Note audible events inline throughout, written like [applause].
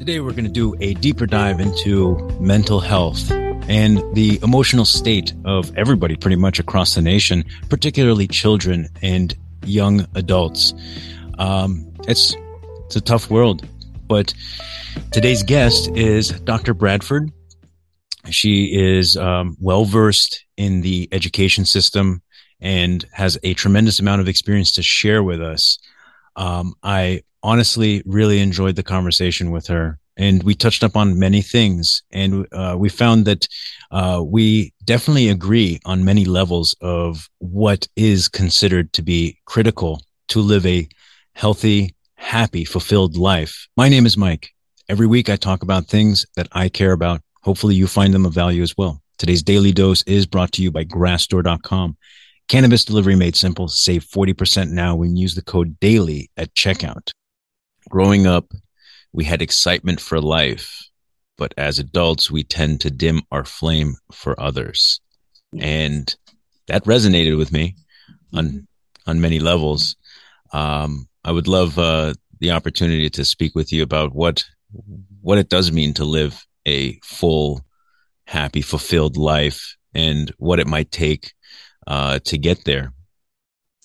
Today, we're going to do a deeper dive into mental health and the emotional state of everybody pretty much across the nation, particularly children and young adults. Um, it's, it's a tough world, but today's guest is Dr. Bradford. She is um, well versed in the education system and has a tremendous amount of experience to share with us. Um, I honestly really enjoyed the conversation with her. And we touched up on many things. And uh, we found that uh, we definitely agree on many levels of what is considered to be critical to live a healthy happy fulfilled life. My name is mike. Every week i talk about things that i care about. Hopefully you find them of value as well. Today's daily dose is brought to you by grassdoor.com cannabis delivery made simple. Save 40% now when you use the code daily at checkout growing up, we had excitement for life, but as adults, we tend to dim our flame for others. And that resonated with me on on many levels. Um, I would love uh, the opportunity to speak with you about what what it does mean to live a full, happy, fulfilled life, and what it might take uh, to get there.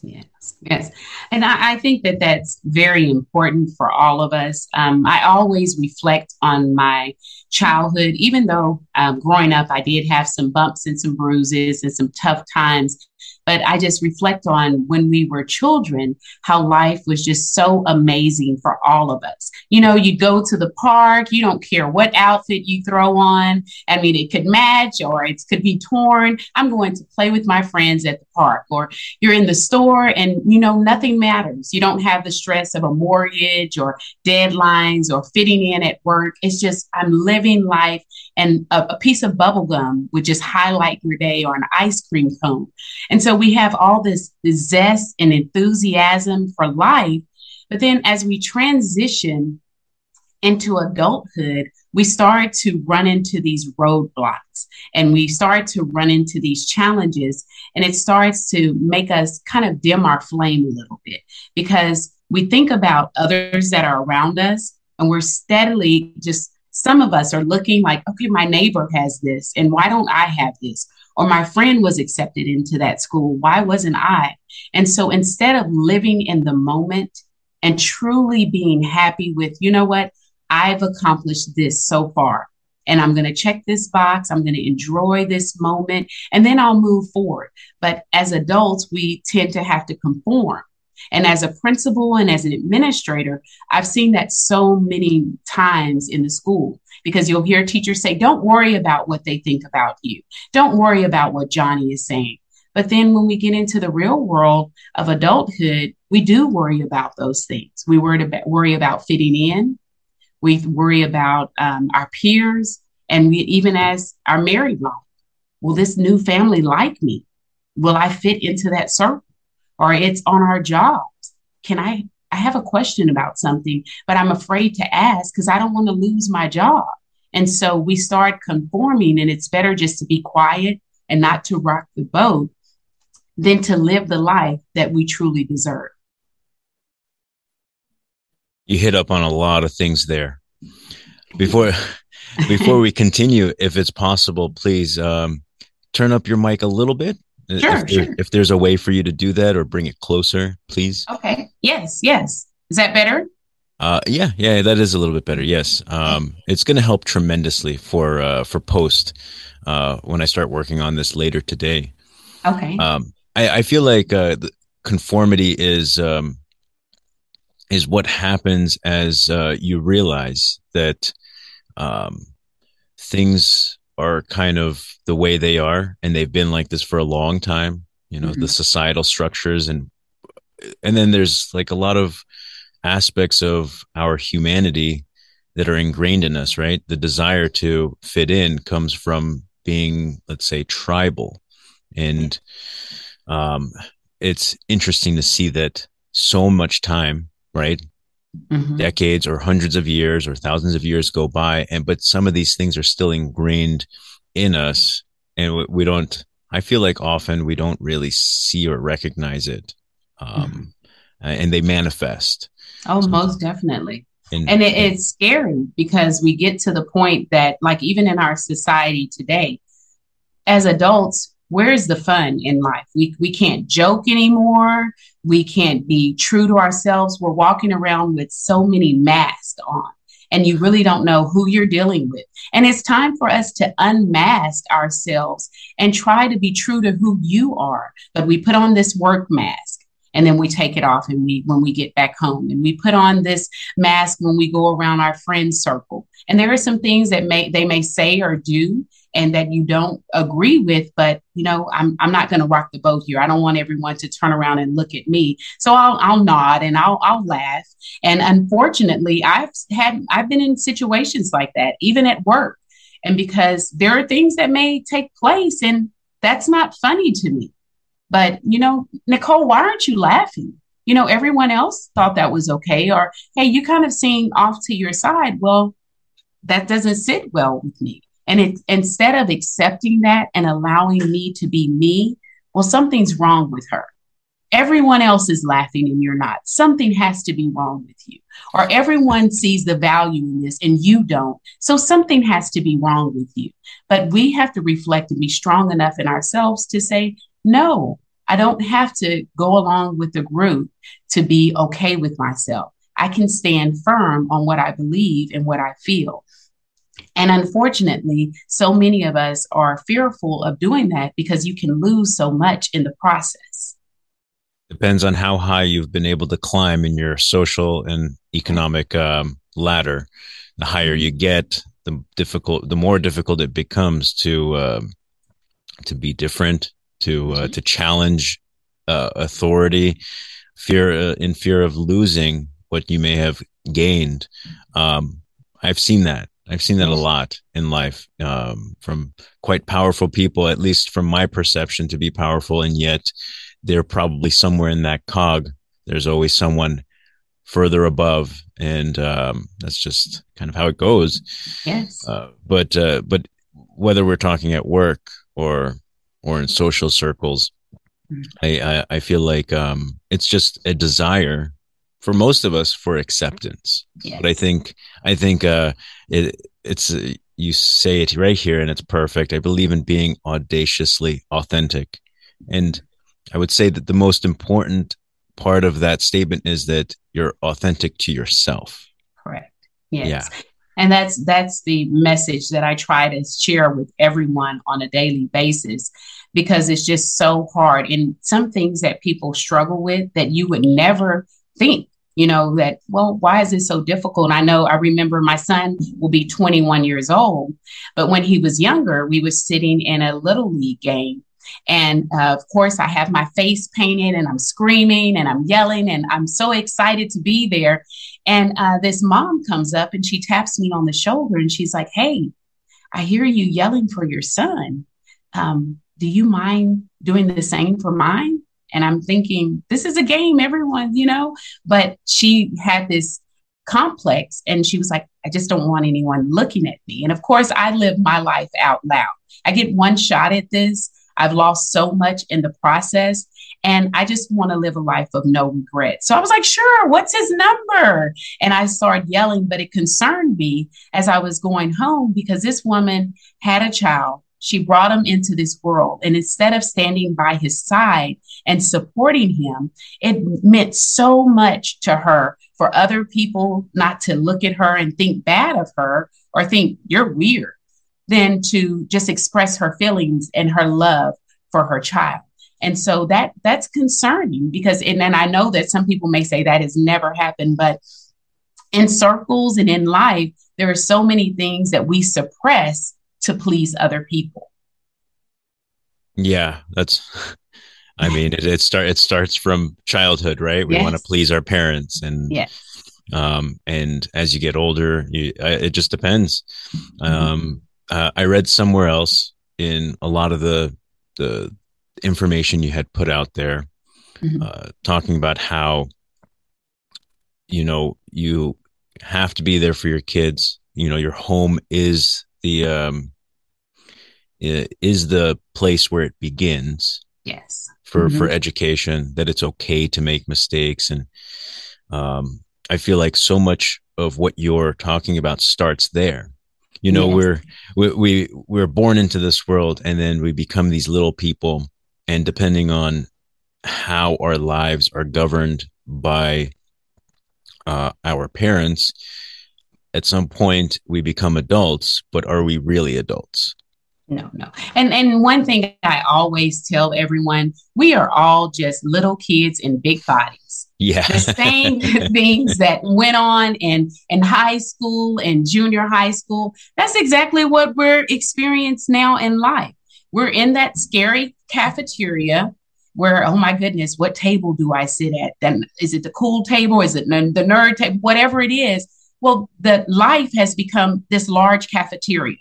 Yes, yes. And I, I, think that that's very important for all of us. Um, I always reflect on my childhood, even though um, growing up, I did have some bumps and some bruises and some tough times but I just reflect on when we were children, how life was just so amazing for all of us. You know, you go to the park, you don't care what outfit you throw on. I mean, it could match or it could be torn. I'm going to play with my friends at the park, or you're in the store and, you know, nothing matters. You don't have the stress of a mortgage or deadlines or fitting in at work. It's just, I'm living life and a, a piece of bubble gum would just highlight your day or an ice cream cone. And so we have all this zest and enthusiasm for life. But then as we transition into adulthood, we start to run into these roadblocks and we start to run into these challenges. And it starts to make us kind of dim our flame a little bit because we think about others that are around us and we're steadily just some of us are looking like, okay, my neighbor has this, and why don't I have this? Or my friend was accepted into that school. Why wasn't I? And so instead of living in the moment and truly being happy with, you know what, I've accomplished this so far. And I'm going to check this box. I'm going to enjoy this moment and then I'll move forward. But as adults, we tend to have to conform. And as a principal and as an administrator, I've seen that so many times in the school because you'll hear teachers say, Don't worry about what they think about you. Don't worry about what Johnny is saying. But then when we get into the real world of adulthood, we do worry about those things. We worry about, fitting in. We worry about um, our peers. And we, even as our married life, will this new family like me? Will I fit into that circle? or it's on our jobs. Can I? I have a question about something, but I'm afraid to ask because I don't want to lose my job. And so we start conforming, and it's better just to be quiet and not to rock the boat than to live the life that we truly deserve. You hit up on a lot of things there. Before [laughs] before we continue, if it's possible, please um, turn up your mic a little bit Sure, if, there, sure. if there's a way for you to do that or bring it closer, please. Okay. Yes. Yes. Is that better? Uh, yeah, yeah, that is a little bit better. Yes, um, it's going to help tremendously for uh, for post uh, when I start working on this later today. Okay. Um, I, I feel like uh, conformity is um, is what happens as uh, you realize that um, things are kind of the way they are and they've been like this for a long time you know mm-hmm. the societal structures and and then there's like a lot of aspects of our humanity that are ingrained in us right? The desire to fit in comes from being let's say tribal. And um it's interesting to see that so much time right? Mm-hmm. decades or hundreds of years or thousands of years go by and but some of these things are still ingrained in us and we don't i feel like often we don't really see or recognize it um, mm-hmm. and they manifest oh so, most definitely And, and it, it's scary because we get to the point that, like, even in our society today, as adults, where's the fun in life? We, we can't joke anymore. We can't be true to ourselves. We're walking around with so many masks on, and you really don't know who you're dealing with. And it's time for us to unmask ourselves and try to be true to who you are. But we put on this work mask and then we take it off and we when we get back home. And we put on this mask when we go around our friend circle. And there are some things that may they may say or do and that you don't agree with but you know i'm, I'm not going to rock the boat here. I don't want everyone to turn around and look at me. So i'll, I'll nod and I'll, I'll laugh. And unfortunately i've had i've been in situations like that even at work. And because there are things that may take place and that's not funny to me but you know nicole why aren't you laughing you know everyone else thought that was okay or hey you kind of seem off to your side well that doesn't sit well with me and it, instead of accepting that and allowing me to be me, well, something's wrong with her. Everyone else is laughing and you're not. Something has to be wrong with you. Or everyone sees the value in this and you don't. So something has to be wrong with you. But we have to reflect and be strong enough in ourselves to say, no, I don't have to go along with the group to be okay with myself. I can stand firm on what I believe and what I feel. And unfortunately, so many of us are fearful of doing that because you can lose so much in the process. Depends on how high you've been able to climb in your social and economic um, ladder. The higher you get, the difficult, the more difficult it becomes to uh, to be different, to uh, mm-hmm. to challenge uh, authority, fear uh, in fear of losing what you may have gained. Um, I've seen that I've seen that a lot in life um, from quite powerful people, at least from my perception, to be powerful, and yet they're probably somewhere in that cog. There's always someone further above, and um, that's just kind of how it goes. Yes. Uh, but uh, but whether we're talking at work or or in social circles, mm-hmm. I, I, I feel like um, it's just a desire for most of us for acceptance. Yes. But I think I think uh, it it's uh, you say it right here and it's perfect. I believe in being audaciously authentic, and I would say that the most important part of that statement is that you're authentic to yourself. Correct. Yes. Yeah. And that's that's the message that I try to share with everyone on a daily basis because it's just so hard and some things that people struggle with that you would never think you know, that, well, why is it so difficult? And I know I remember my son will be 21 years old, but when he was younger, we were sitting in a little league game. And uh, of course, I have my face painted and I'm screaming and I'm yelling and I'm so excited to be there. And uh, this mom comes up and she taps me on the shoulder and she's like, Hey, I hear you yelling for your son. Um, do you mind doing the same for mine? And I'm thinking, this is a game, everyone, you know? But she had this complex and she was like, I just don't want anyone looking at me. And of course, I live my life out loud. I get one shot at this. I've lost so much in the process. And I just want to live a life of no regret. So I was like, sure, what's his number? And I started yelling, but it concerned me as I was going home because this woman had a child she brought him into this world. And instead of standing by his side and supporting him, it meant so much to her for other people not to look at her and think bad of her or think you're weird than to just express her feelings and her love for her child. And so that that's concerning because and, and I know that some people may say that has never happened, but in circles and in life, there are so many things that we suppress to please other people. Yeah, that's [laughs] I mean it it start it starts from childhood, right? We yes. want to please our parents and yeah. um and as you get older, you it just depends. Mm-hmm. Um uh, I read somewhere else in a lot of the the information you had put out there mm-hmm. uh, talking about how you know you have to be there for your kids you know your home is the um is the place where it begins. Yes. For mm-hmm. for education, that it's okay to make mistakes, and um, I feel like so much of what you're talking about starts there. You know, yes. we're we, we we're born into this world, and then we become these little people, and depending on how our lives are governed by uh, our parents, at some point we become adults. But are we really adults? No no. And and one thing i always tell everyone we are all just little kids in big bodies. Yeah. The same [laughs] things that went on in in high school and junior high school that's exactly what we're experiencing now in life. We're in that scary cafeteria where oh my goodness what table do i sit at? Then is it the cool table? Is it the nerd table? Whatever it is. Well the life has become this large cafeteria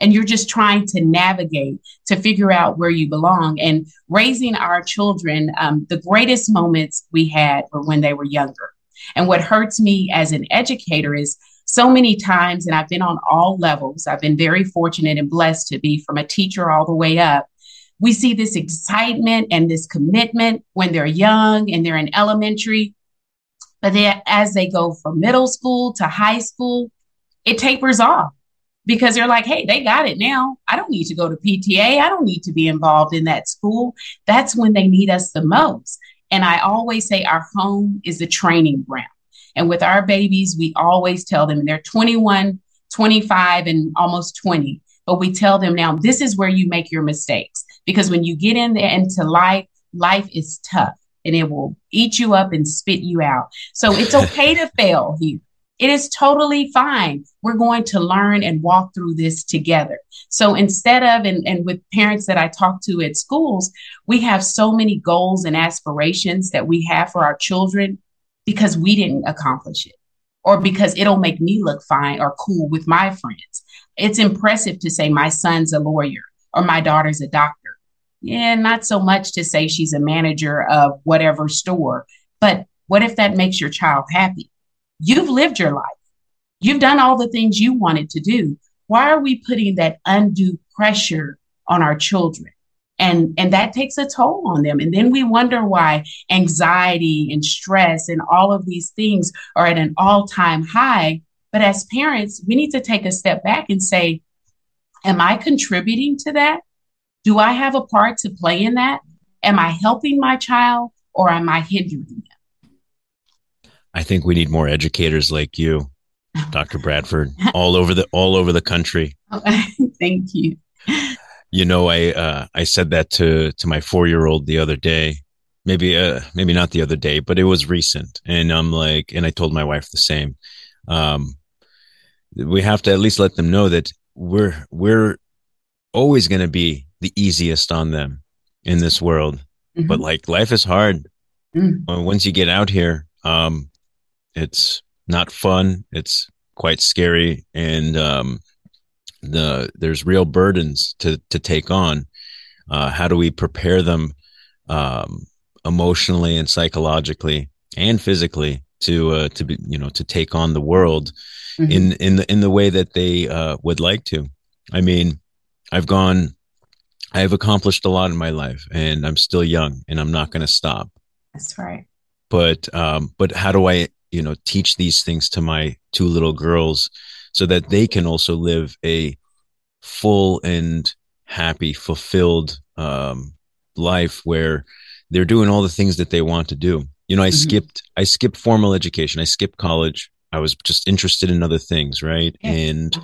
and you're just trying to navigate to figure out where you belong. And raising our children um, the greatest moments we had were when they were younger. And what hurts me as an educator is so many times and i've been on all levels i've been very fortunate and blessed to be from a teacher all the way up we see this excitement and this commitment when they're young and they're in elementary. But then as they go from middle school to high school it tapers off because they're like, hey, they got it now. I don't need to go to PTA. I don't need to be involved in that school. That's when they need us the most. And I always say our home is the training ground. And with our babies, we always tell them they're 21, 25, and almost 20. But we tell them now, this is where you make your mistakes. Because when you get in there into life, life is tough and it will eat you up and spit you out. So it's okay to fail here. It is totally fine. We're going to learn and walk through this together. So instead of, and, and with parents that I talk to at schools, we have so many goals and aspirations that we have for our children because we didn't accomplish it or because it'll make me look fine or cool with my friends. It's impressive to say my son's a lawyer or my daughter's a doctor. Yeah, not so much to say she's a manager of whatever store, but what if that makes your child happy? You've lived your life. You've done all the things you wanted to do. Why are we putting that undue pressure on our children? And, and that takes a toll on them. And then we wonder why anxiety and stress and all of these things are at an all time high. But as parents, we need to take a step back and say, Am I contributing to that? Do I have a part to play in that? Am I helping my child or am I hindering them? I think we need more educators like you, [laughs] Dr. Bradford, all over the all over the country. [laughs] Thank you. You know, I uh, I said that to to my four year old the other day. Maybe uh, maybe not the other day, but it was recent, and I'm like, and I told my wife the same. Um, we have to at least let them know that we're we're always going to be the easiest on them in this world, mm-hmm. but like life is hard. Mm-hmm. Once you get out here, um, it's not fun. It's quite scary, and um, the there's real burdens to to take on. Uh, how do we prepare them um, emotionally and psychologically and physically to uh, to be you know to take on the world mm-hmm. in in the in the way that they uh, would like to? I mean, I've gone. I've accomplished a lot in my life, and I'm still young, and I'm not going to stop. That's right. But um, but how do I you know teach these things to my two little girls so that they can also live a full and happy fulfilled um, life where they're doing all the things that they want to do. You know i mm-hmm. skipped i skipped formal education. I skipped college. I was just interested in other things right? Yeah. and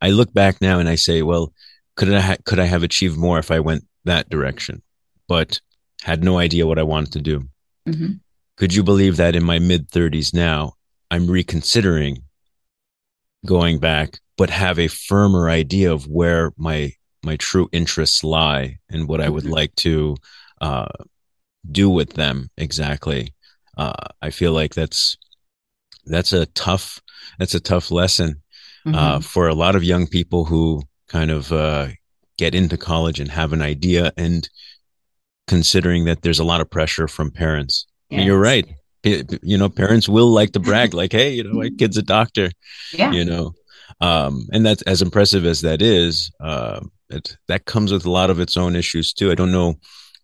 i look back now and i say well could i ha- could i have achieved more if i went that direction? But had no idea what i wanted to do. Mm-hmm. Could you believe that in my mid 30s now, I'm reconsidering going back, but have a firmer idea of where my my true interests lie and what I would mm-hmm. like to uh, do with them exactly. Uh, I feel like that's that's a tough that's a tough lesson uh, mm-hmm. uh, for a lot of young people who kind of uh, get into college and have an idea and considering that there's a lot of pressure from parents You're right. You know, parents will like to brag, like, "Hey, you know, my kid's a doctor." Yeah. You know, um, and that's as impressive as that is. Uh, it, that comes with a lot of its own issues too. I don't know.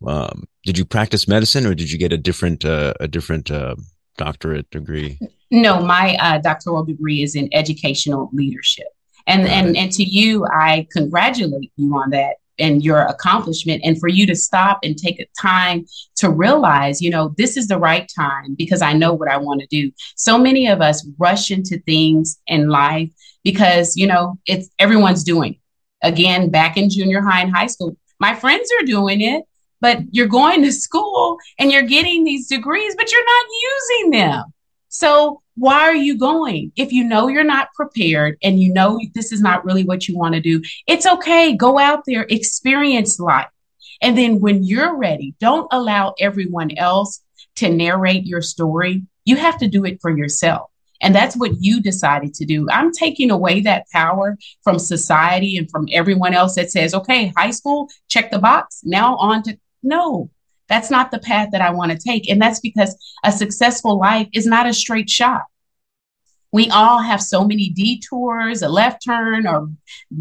Um, did you practice medicine, or did you get a different uh, a different uh, doctorate degree? No, my uh, doctoral degree is in educational leadership. And, and, and to you, I congratulate you on that and your accomplishment and for you to stop and take a time to realize you know this is the right time because i know what i want to do. So many of us rush into things in life because you know it's everyone's doing again back in junior high and high school my friends are doing it but you're going to school and you're getting these degrees but you're not using them. So why are you going? If you know you're not prepared and you know this is not really what you want to do, it's okay. Go out there, experience life. And then when you're ready, don't allow everyone else to narrate your story. You have to do it for yourself. And that's what you decided to do. I'm taking away that power from society and from everyone else that says, okay, high school, check the box. Now on to no, that's not the path that I want to take. And that's because a successful life is not a straight shot. We all have so many detours, a left turn, or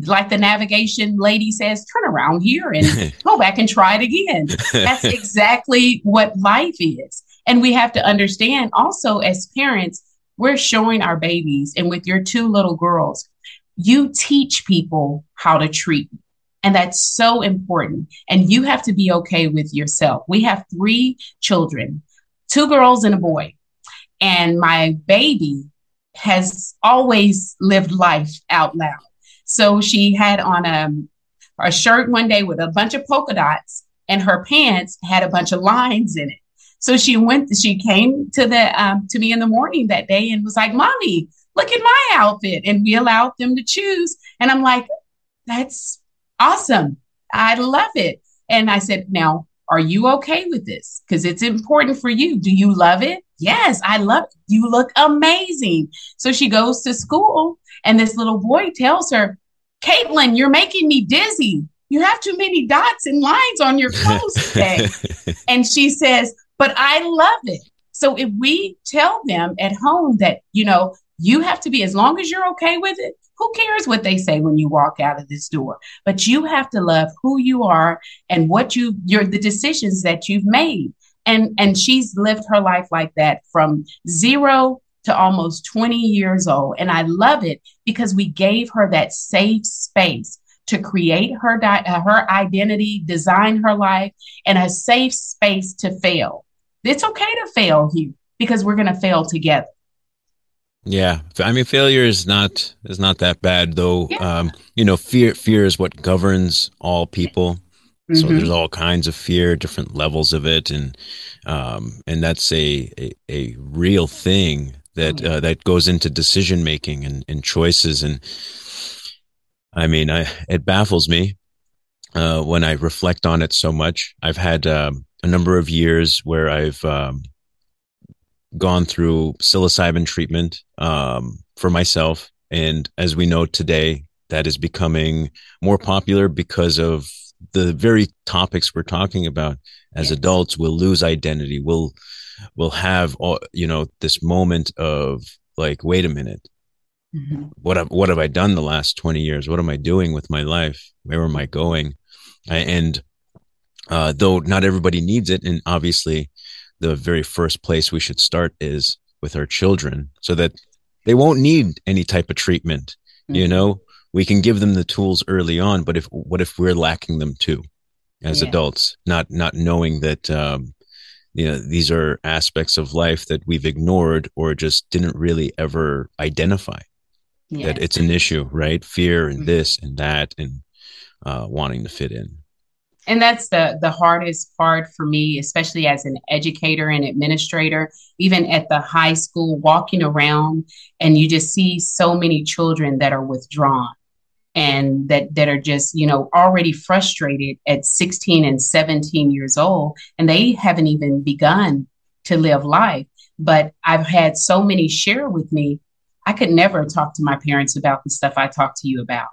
like the navigation lady says, turn around here and [laughs] go back and try it again. That's [laughs] exactly what life is. And we have to understand also as parents, we're showing our babies, and with your two little girls, you teach people how to treat and that's so important. And you have to be okay with yourself. We have three children, two girls and a boy. And my baby has always lived life out loud. So she had on a, a shirt one day with a bunch of polka dots, and her pants had a bunch of lines in it. So she went, she came to the um, to me in the morning that day and was like, "Mommy, look at my outfit." And we allowed them to choose. And I'm like, "That's awesome. I love it. And I said, now, are you okay with this? Because it's important for you. Do you love it? Yes, I love it. You look amazing. So she goes to school, and this little boy tells her, Caitlin, you're making me dizzy. You have too many dots and lines on your clothes today. [laughs] and she says, but I love it. So if we tell them at home that, you know, you have to be, as long as you're okay with it, who cares what they say when you walk out of this door? But you have to love who you are and what you you're the decisions that you've made. And and she's lived her life like that from zero to almost 20 years old. And I love it because we gave her that safe space to create her di- uh, her identity, design her life, and a safe space to fail. It's okay to fail here because we're going to fail together. Yeah, I mean, failure is not is not that bad, though. Yeah. Um, you know, fear fear is what governs all people. Mm-hmm. So there's all kinds of fear, different levels of it, and um, and that's a, a, a real thing that oh, uh, that goes into decision making and, and choices. And I mean, I, it baffles me uh, when I reflect on it so much. I've had um, a number of years where I've um, gone through psilocybin treatment um, for myself. And as we know today, that is becoming more popular because of the very topics we're talking about. As adults, we'll lose identity. We'll we'll have all, you know this moment of like, wait a minute, mm-hmm. what have, what have I done the last twenty years? What am I doing with my life? Where am I going? And uh, though not everybody needs it, and obviously the very first place we should start is with our children so that they won't need any type of treatment mm-hmm. you know we can give them the tools early on but if what if we're lacking them too as yeah. adults not not knowing that um you know these are aspects of life that we've ignored or just didn't really ever identify yes. that it's an issue right fear and mm-hmm. this and that and uh wanting to fit in and that's the the hardest part for me especially as an educator and administrator even at the high school walking around and you just see so many children that are withdrawn and that that are just you know already frustrated at 16 and 17 years old and they haven't even begun to live life. But i've had so many share with me i could never talk to my parents about the stuff i talk to you about.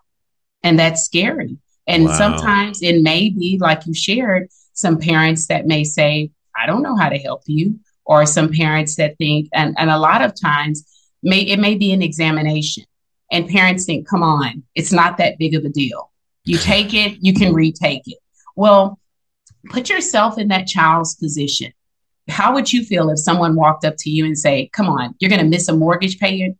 And that's scary and wow. sometimes it may be, like you shared, some parents that may say, I don't know how to help you. Or some parents that think, and, and a lot of times may it may be an examination. And parents think, come on, it's not that big of a deal. You [laughs] take it, you can retake it. Well, put yourself in that child's position. how would you feel if someone walked up to you and say, "Come on, you're going to miss a mortgage payment?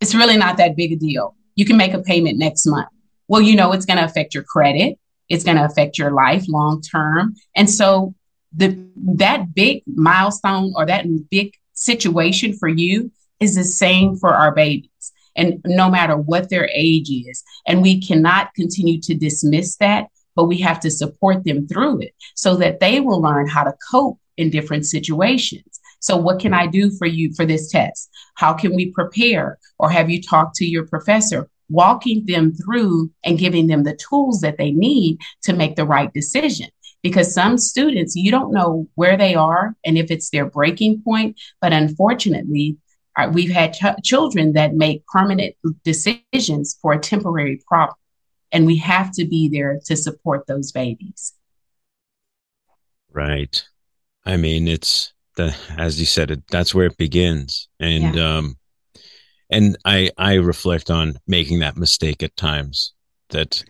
It's really not that big a deal. You can make a payment next month." Well, you know it's going to affect your credit. It's going to affect your life long term. And so the that big milestone or that big situation for you is the same for our babies. And no matter what their age is, and we cannot continue to dismiss that, but we have to support them through it so that they will learn how to cope in different situations. So, what can I do for you for this test? How can we prepare? Or have you talked to your professor? Walking them through and giving them the tools that they need to make the right decision. Because some students, you don't know where they are and if it's their breaking point. But unfortunately, uh, we've had ch- children that make permanent decisions for a temporary problem. And we have to be there to support those babies. Right. I mean, it's the as you said, it that's where it begins, and yeah. um, and I I reflect on making that mistake at times. That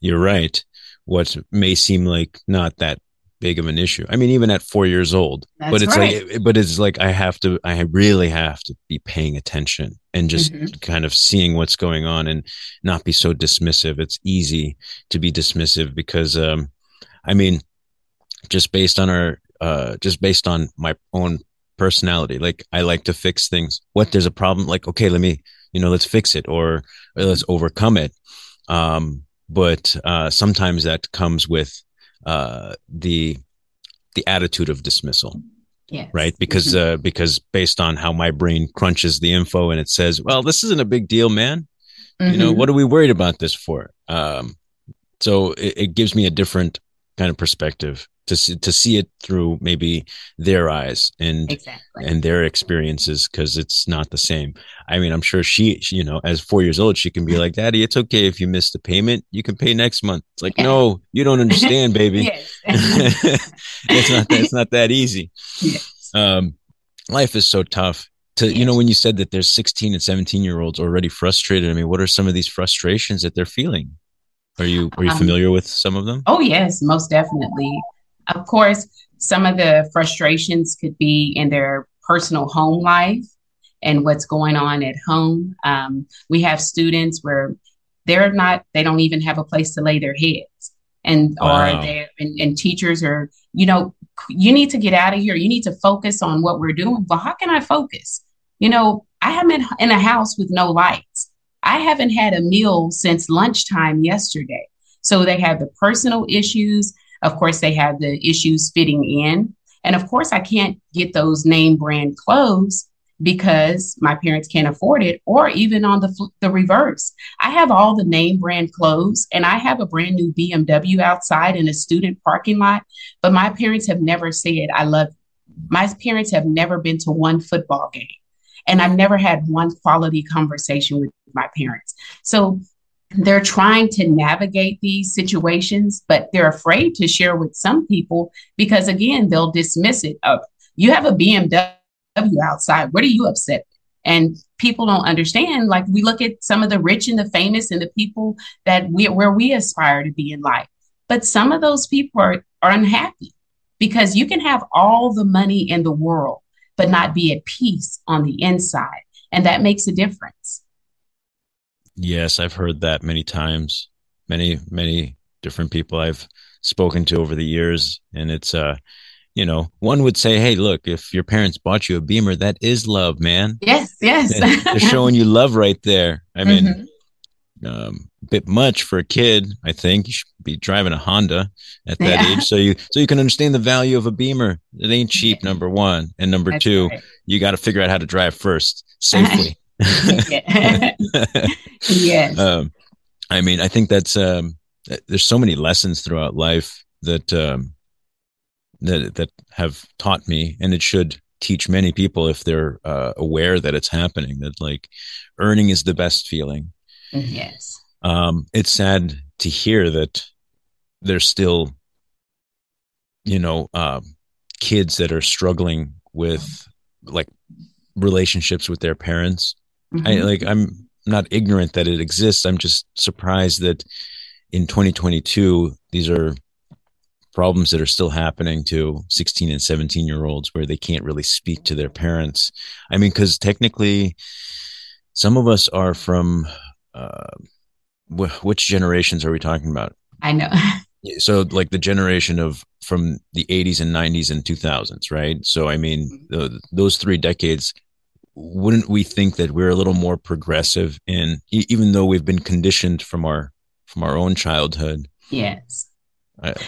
you're right. What may seem like not that big of an issue. I mean, even at four years old, That's but it's right. like, but it's like I have to, I really have to be paying attention and just mm-hmm. kind of seeing what's going on and not be so dismissive. It's easy to be dismissive because, um, I mean, just based on our uh, just based on my own personality. Like I like to fix things. What there's a problem, like okay, let me, you know, let's fix it or, or let's overcome it. Um, but uh, sometimes that comes with uh, the the attitude of dismissal. Yes. Right. Because mm-hmm. uh, because based on how my brain crunches the info and it says, well, this isn't a big deal, man. Mm-hmm. You know, mm-hmm. what are we worried about this for? Um, so it, it gives me a different kind of perspective to see, to see it through maybe their eyes and exactly. and their experiences because it's not the same. I mean, I'm sure she, she, you know, as four years old, she can be like, "Daddy, it's okay if you miss the payment. You can pay next month." It's like, no, you don't understand, [laughs] baby. [laughs] it's not that, it's not that easy. Yes. Um, life is so tough. To yes. you know, when you said that there's 16 and 17 year olds already frustrated. I mean, what are some of these frustrations that they're feeling? Are you are you um, familiar with some of them? Oh yes, most definitely. Of course, some of the frustrations could be in their personal home life and what's going on at home. Um, we have students where they're not, they don't even have a place to lay their heads. And wow. or they and, and teachers are, you know, you need to get out of here. You need to focus on what we're doing. Well, how can I focus? You know, I am in, in a house with no lights. I haven't had a meal since lunchtime yesterday. So they have the personal issues. Of course, they have the issues fitting in. And of course, I can't get those name brand clothes because my parents can't afford it, or even on the, the reverse. I have all the name brand clothes and I have a brand new BMW outside in a student parking lot, but my parents have never said, I love you. My parents have never been to one football game, and I've never had one quality conversation with my parents. So they're trying to navigate these situations, but they're afraid to share with some people because, again, they'll dismiss it. Oh, you have a BMW outside. What are you upset? And people don't understand. Like we look at some of the rich and the famous and the people that we where we aspire to be in life, but some of those people are, are unhappy because you can have all the money in the world, but not be at peace on the inside, and that makes a difference. Yes, I've heard that many times. Many, many different people I've spoken to over the years. And it's, uh, you know, one would say, Hey, look, if your parents bought you a beamer, that is love, man. Yes, yes. [laughs] They're showing you love right there. I mean, mm-hmm. um, a bit much for a kid, I think. You should be driving a Honda at that yeah. age. So you so you can understand the value of a beamer. It ain't cheap, number one. And number That's two, right. you got to figure out how to drive first safely. [laughs] [laughs] yes. [laughs] Um, I mean, I think that's um, there's so many lessons throughout life that um, that that have taught me, and it should teach many people if they're uh, aware that it's happening. That like earning is the best feeling. Yes. Um, it's sad to hear that there's still, you know, uh, kids that are struggling with like relationships with their parents Mm-hmm. I like I'm not ignorant that it exists. I'm just surprised that in 2022 these are problems that are still happening to 16 and 17 year olds where they can't really speak to their parents. I mean, because technically, some of us are from uh, wh- which generations are we talking about? I know. [laughs] so, like the generation of from the 80s and 90s and 2000s, right? So, I mean, the, those three decades. Wouldn't we think that we're a little more progressive in, even though we've been conditioned from our from our own childhood? Yes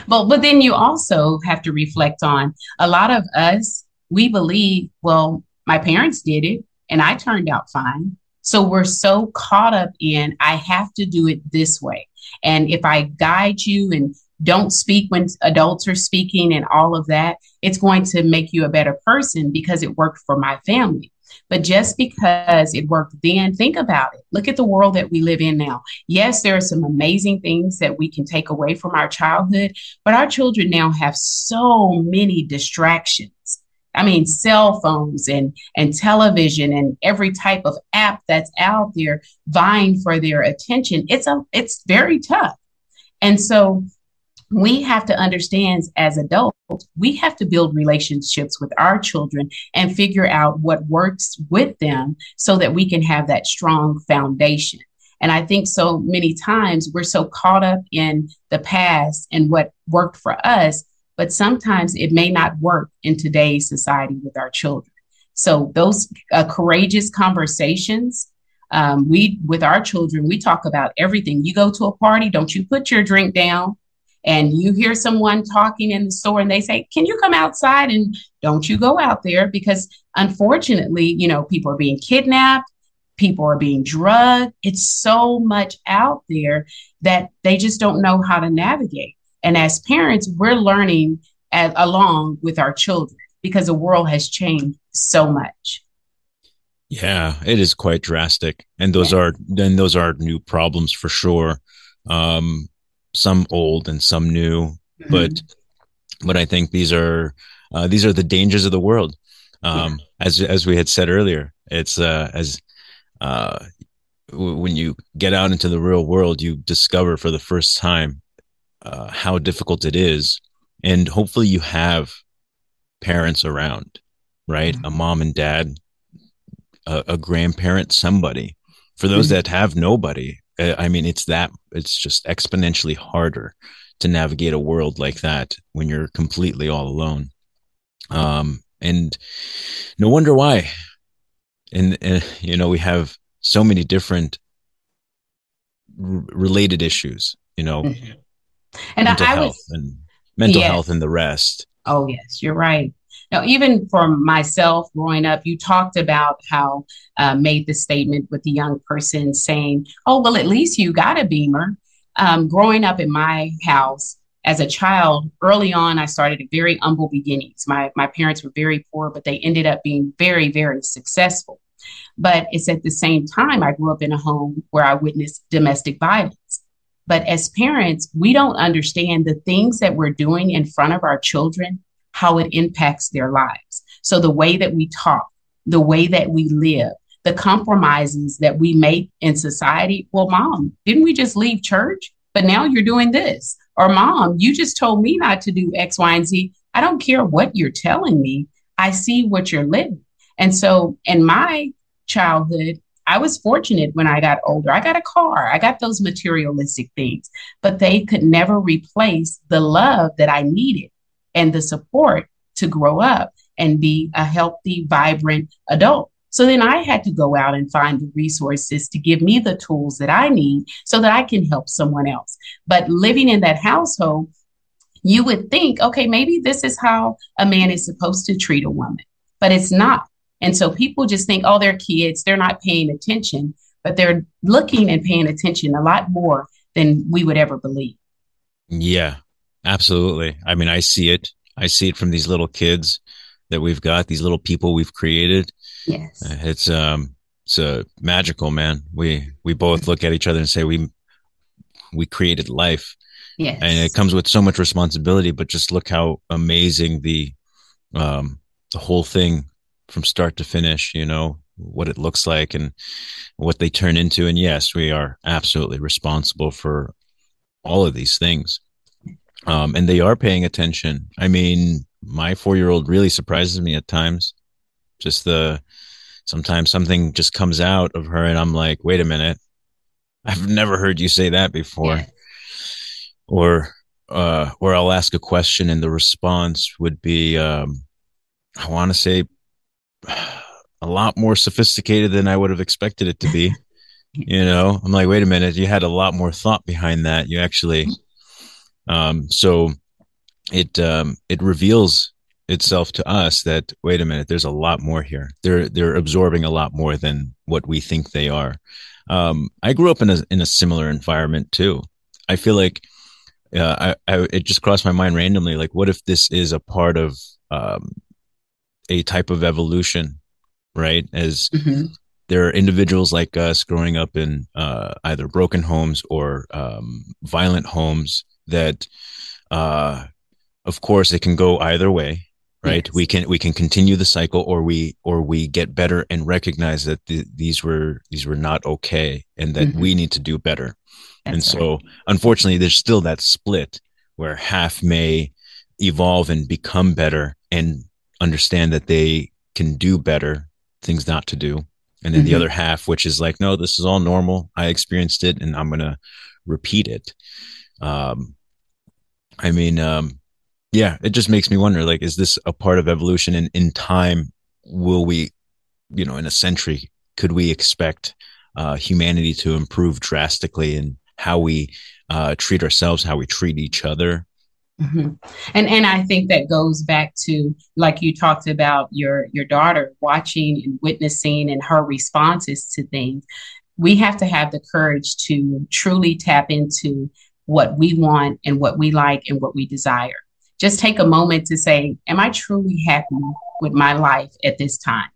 but but then you also have to reflect on a lot of us. We believe, well, my parents did it, and I turned out fine. So we're so caught up in I have to do it this way, and if I guide you and don't speak when adults are speaking and all of that, it's going to make you a better person because it worked for my family. But just because it worked then, think about it. Look at the world that we live in now. Yes, there are some amazing things that we can take away from our childhood, but our children now have so many distractions. I mean, cell phones and, and television and every type of app that's out there vying for their attention. It's a it's very tough. And so we have to understand as adults, we have to build relationships with our children and figure out what works with them so that we can have that strong foundation. And I think so many times we're so caught up in the past and what worked for us, but sometimes it may not work in today's society with our children. So those uh, courageous conversations um, we with our children we talk about everything you go to a party don't you put your drink down and you hear someone talking in the store and they say, Can you come outside? And don't you go out there because unfortunately, you know, people are being kidnapped, people are being drugged. It's so much out there that they just don't know how to navigate. And as parents, we're learning as, along with our children because the world has changed so much. Yeah, it is quite drastic, and those yeah. are then those are new problems for sure. Um, some old and some new, mm-hmm. but but I think these are uh, these are the dangers of the world. Um, yeah. As as we had said earlier, it's uh, as uh, w- when you get out into the real world, you discover for the first time uh, how difficult it is, and hopefully you have parents around, right? Mm-hmm. A mom and dad, a, a grandparent, somebody. For those mm-hmm. that have nobody, I mean, it's that, it's just exponentially harder to navigate a world like that when you're completely all alone. Um, and no wonder why. And, and you know, we have so many different r- related issues, you know, mm-hmm. and mental I, health was, and mental health and the rest. Oh, yes, you're right. Now, even for myself growing up, you talked about how uh, made the statement with the young person saying, "Oh, well, at least you got a Beamer." Um, growing up in my house as a child, early on, I started at very humble beginnings. My my parents were very poor, but they ended up being very, very successful. But it's at the same time I grew up in a home where I witnessed domestic violence. But as parents, we don't understand the things that we're doing in front of our children how it impacts their lives. So the way that we talk, the way that we live, the compromises that we make in society. Well, mom, didn't we just leave church? But now you're doing this. Or mom, you just told me not to do X, Y, and Z. I don't care what you're telling me. I see what you're living. And so in my childhood, I was fortunate when I got older. I got a car, I got those materialistic things, but they could never replace the love that I needed and the support to grow up and be a healthy, vibrant adult. So then I had to go out and find the resources to give me the tools that I need so that I can help someone else. But living in that household, you would think, okay, maybe this is how a man is supposed to treat a woman, but it's not. And so people just think, oh, they're kids, they're not paying attention, but they're looking and paying attention a lot more than we would ever believe. Yeah, Absolutely. I mean, I see it. I see it from these little kids that we've got, these little people we've created. Yes. Uh, it's um it's a uh, magical, man. We we both look at each other and say we we created life. Yes. And it comes with so much responsibility, but just look how amazing the um the whole thing from start to finish, you know, what it looks like and what they turn into. And yes, we are absolutely responsible for all of these things. Um, and they are paying attention. I mean, my four year old really surprises me at times. Just the sometimes something just comes out of her, and I'm like, wait a minute, I've never heard you say that before. Yeah. Or, uh, or I'll ask a question, and the response would be, um, I want to say, a lot more sophisticated than I would have expected it to be. [laughs] you know, I'm like, wait a minute, you had a lot more thought behind that. You actually, um, so it um, it reveals itself to us that wait a minute, there's a lot more here. They're they're absorbing a lot more than what we think they are. Um, I grew up in a in a similar environment too. I feel like uh, I, I, it just crossed my mind randomly. Like, what if this is a part of um, a type of evolution, right? As mm-hmm. there are individuals like us growing up in uh, either broken homes or um, violent homes that uh, of course it can go either way right yes. we can we can continue the cycle or we or we get better and recognize that the, these were these were not okay and that mm-hmm. we need to do better That's and so right. unfortunately there's still that split where half may evolve and become better and understand that they can do better things not to do and then mm-hmm. the other half which is like no this is all normal i experienced it and i'm going to repeat it um i mean um yeah it just makes me wonder like is this a part of evolution and in time? Will we you know in a century could we expect uh, humanity to improve drastically in how we uh, treat ourselves how we treat each other? Mm-hmm. and and i think that goes back to like you talked about your your daughter watching and witnessing and her responses to things. We have to have the courage to truly tap into what we want and what we like and what we desire just take a moment to say, Am I truly happy with my life at this time?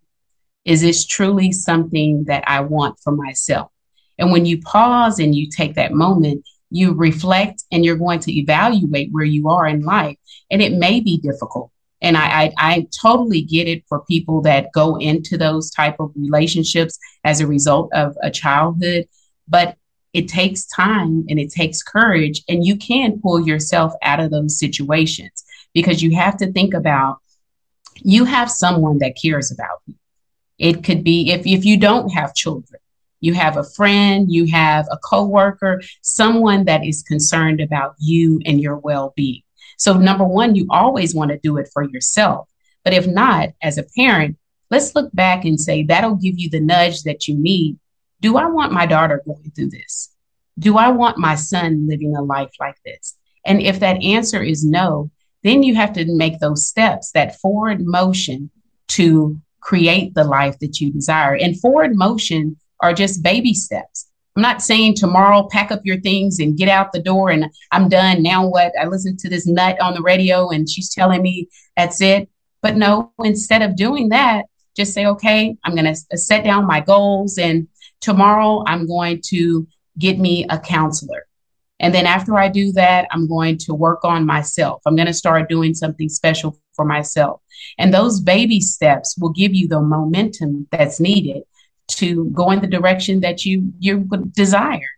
Is this truly something that I want for myself? And when you pause and you take that moment, you reflect and you're going to evaluate where you are in life. And it may be difficult. And I, I, I totally get it for people that go into those type of relationships as a result of a childhood. But it takes time and it takes courage and you can pull yourself out of those situations because you have to think about you have someone that cares about you. It could be if, if you don't have children you have a friend you have a coworker someone that is concerned about you and your well-being. So number one you always want to do it for yourself. But if not as a parent let's look back and say that'll give you the nudge that you need do I want my daughter going through this? Do I want my son living a life like this? And if that answer is no, then you have to make those steps, that forward motion to create the life that you desire. And forward motion are just baby steps. I'm not saying tomorrow pack up your things and get out the door and I'm done. Now what? I listened to this nut on the radio and she's telling me that's it. But no, instead of doing that, just say, okay, I'm going to set down my goals and Tomorrow, I'm going to get me a counselor. And then after I do that, I'm going to work on myself. I'm going to start doing something special for myself. And those baby steps will give you the momentum that's needed to go in the direction that you you desire.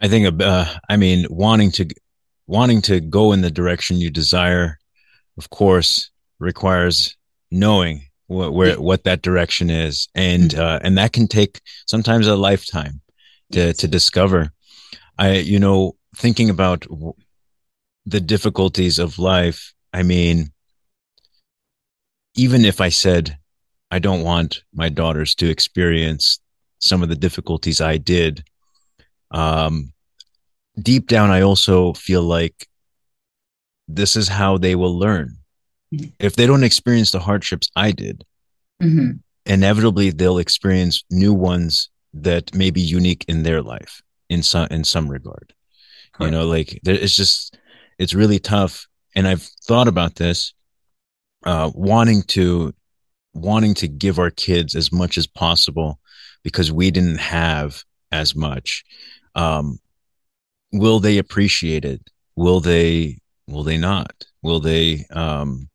I think uh, I mean wanting to wanting to go in the direction you desire of course requires knowing what where what that direction is and mm-hmm. uh, and that can take sometimes a lifetime to yes. to discover i you know thinking about the difficulties of life i mean even if i said i don't want my daughters to experience some of the difficulties i did um deep down i also feel like this is how they will learn Mm-hmm. if they don't experience the hardships I did, mm-hmm. inevitably they'll experience new ones that may be unique in their life in some in some regard. Correct. You know, like it's just it's really tough. And I've thought about this, uh, wanting to wanting to give our kids as much as possible because we didn't have as much. Um, will they appreciate it? Will they? Will they not? Will they? Um,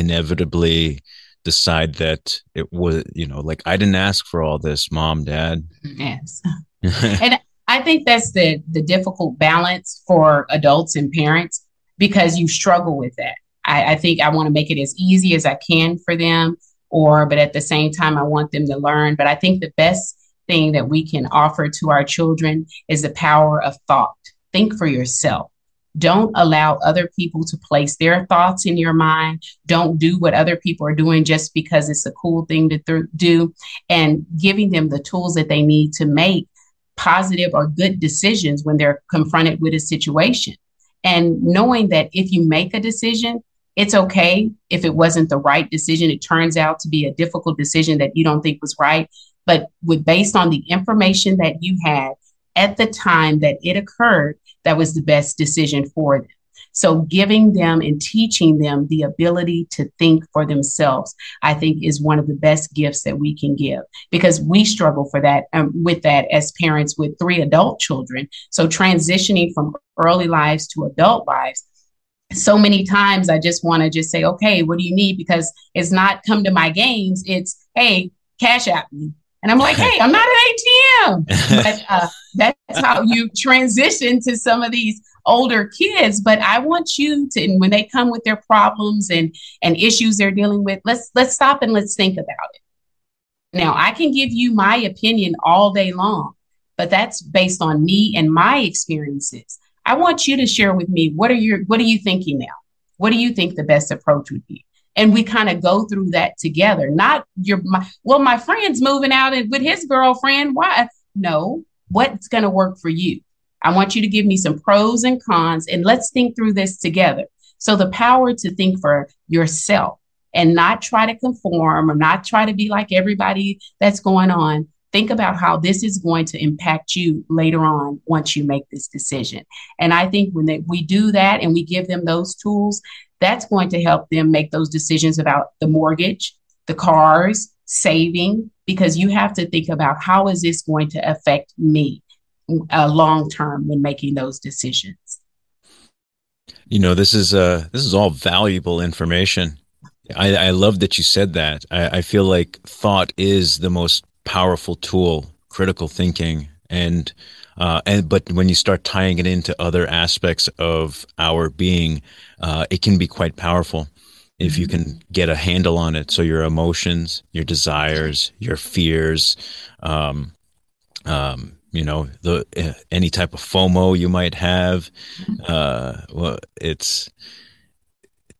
inevitably decide that it was, you know, like I didn't ask for all this, mom, dad. Yes. [laughs] and I think that's the the difficult balance for adults and parents because you struggle with that. I, I think I want to make it as easy as I can for them, or but at the same time I want them to learn. But I think the best thing that we can offer to our children is the power of thought. Think for yourself. Don't allow other people to place their thoughts in your mind. Don't do what other people are doing just because it's a cool thing to th- do. And giving them the tools that they need to make positive or good decisions when they're confronted with a situation. And knowing that if you make a decision, it's okay if it wasn't the right decision. It turns out to be a difficult decision that you don't think was right. But with based on the information that you had at the time that it occurred, that was the best decision for them. So, giving them and teaching them the ability to think for themselves, I think, is one of the best gifts that we can give because we struggle for that um, with that as parents with three adult children. So, transitioning from early lives to adult lives, so many times I just want to just say, okay, what do you need? Because it's not come to my games. It's, hey, cash out me. And I'm like, hey, I'm not an ATM. [laughs] but uh, that's how you transition to some of these older kids. But I want you to, and when they come with their problems and and issues they're dealing with, let's let's stop and let's think about it. Now, I can give you my opinion all day long, but that's based on me and my experiences. I want you to share with me what are your what are you thinking now? What do you think the best approach would be? And we kind of go through that together. Not your my, well, my friend's moving out and with his girlfriend. Why? No, what's going to work for you? I want you to give me some pros and cons, and let's think through this together. So the power to think for yourself and not try to conform or not try to be like everybody that's going on. Think about how this is going to impact you later on once you make this decision. And I think when they, we do that and we give them those tools, that's going to help them make those decisions about the mortgage, the cars, saving, because you have to think about how is this going to affect me uh, long term when making those decisions. You know, this is uh this is all valuable information. I, I love that you said that. I, I feel like thought is the most powerful tool, critical thinking, and uh, and but when you start tying it into other aspects of our being, uh, it can be quite powerful if you can get a handle on it. So your emotions, your desires, your fears, um, um, you know, the uh, any type of FOMO you might have. Uh, well, it's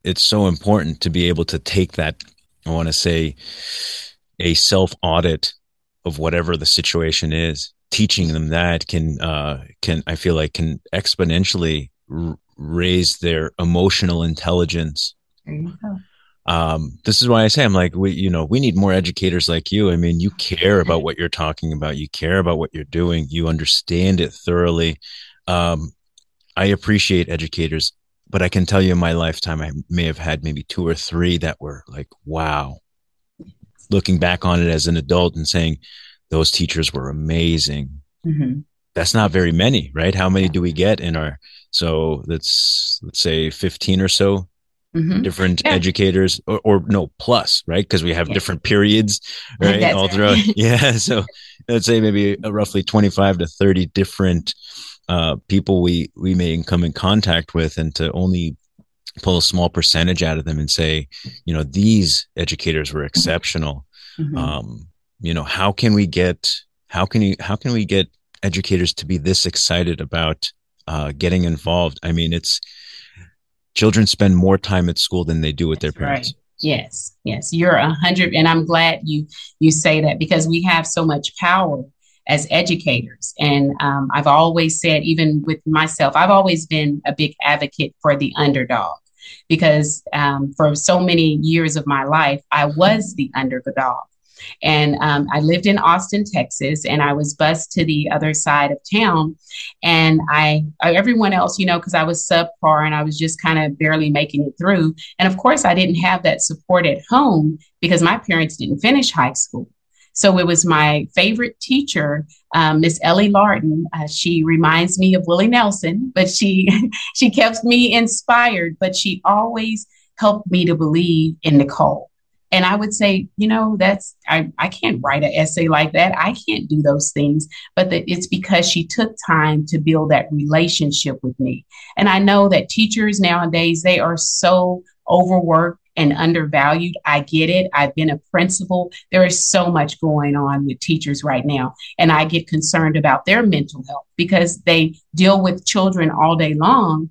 it's so important to be able to take that. I want to say a self audit of whatever the situation is teaching them that can uh, can I feel like can exponentially r- raise their emotional intelligence. Um, this is why I say I'm like we you know we need more educators like you. I mean, you care about what you're talking about. You care about what you're doing. You understand it thoroughly. Um, I appreciate educators, but I can tell you in my lifetime, I may have had maybe two or three that were like, wow. Looking back on it as an adult and saying, those teachers were amazing. Mm-hmm. That's not very many, right? How many do we get in our? So let's let's say fifteen or so Mm-hmm. different yeah. educators or, or, no plus right because we have yeah. different periods [laughs] right all throughout right. [laughs] yeah so let's say maybe roughly 25 to 30 different uh, people we we may come in contact with and to only pull a small percentage out of them and say you know these educators were exceptional mm-hmm. um, you know how can we get how can you how can we get educators to be this excited about uh, getting involved? I mean it's children spend more time at school than they do with That's their parents. Right. yes yes. You're a hundred and i'm glad you you say that because we have so much power as educators. And um, i've always said even with myself i've always been a big advocate for the underdog because um, for so many years of my life i was the underdog and um, I lived in Austin, Texas, and I was bused to the other side of town. And I, everyone else, you know, because I was subpar and I was just kind of barely making it through. And of course, I didn't have that support at home because my parents didn't finish high school. So it was my favorite teacher, um, Miss Ellie Larden. Uh, she reminds me of Willie Nelson, but she [laughs] she kept me inspired. But she always helped me to believe in Nicole And I would say, you know, that's, I, I can't write an essay like that. I can't do those things. But the, it's because she took time to build that relationship with me. And I know that teachers nowadays, they are so overworked and undervalued. I get it. I've been a principal. There is so much going on with teachers right now. And I get concerned about their mental health because they deal with children all day long,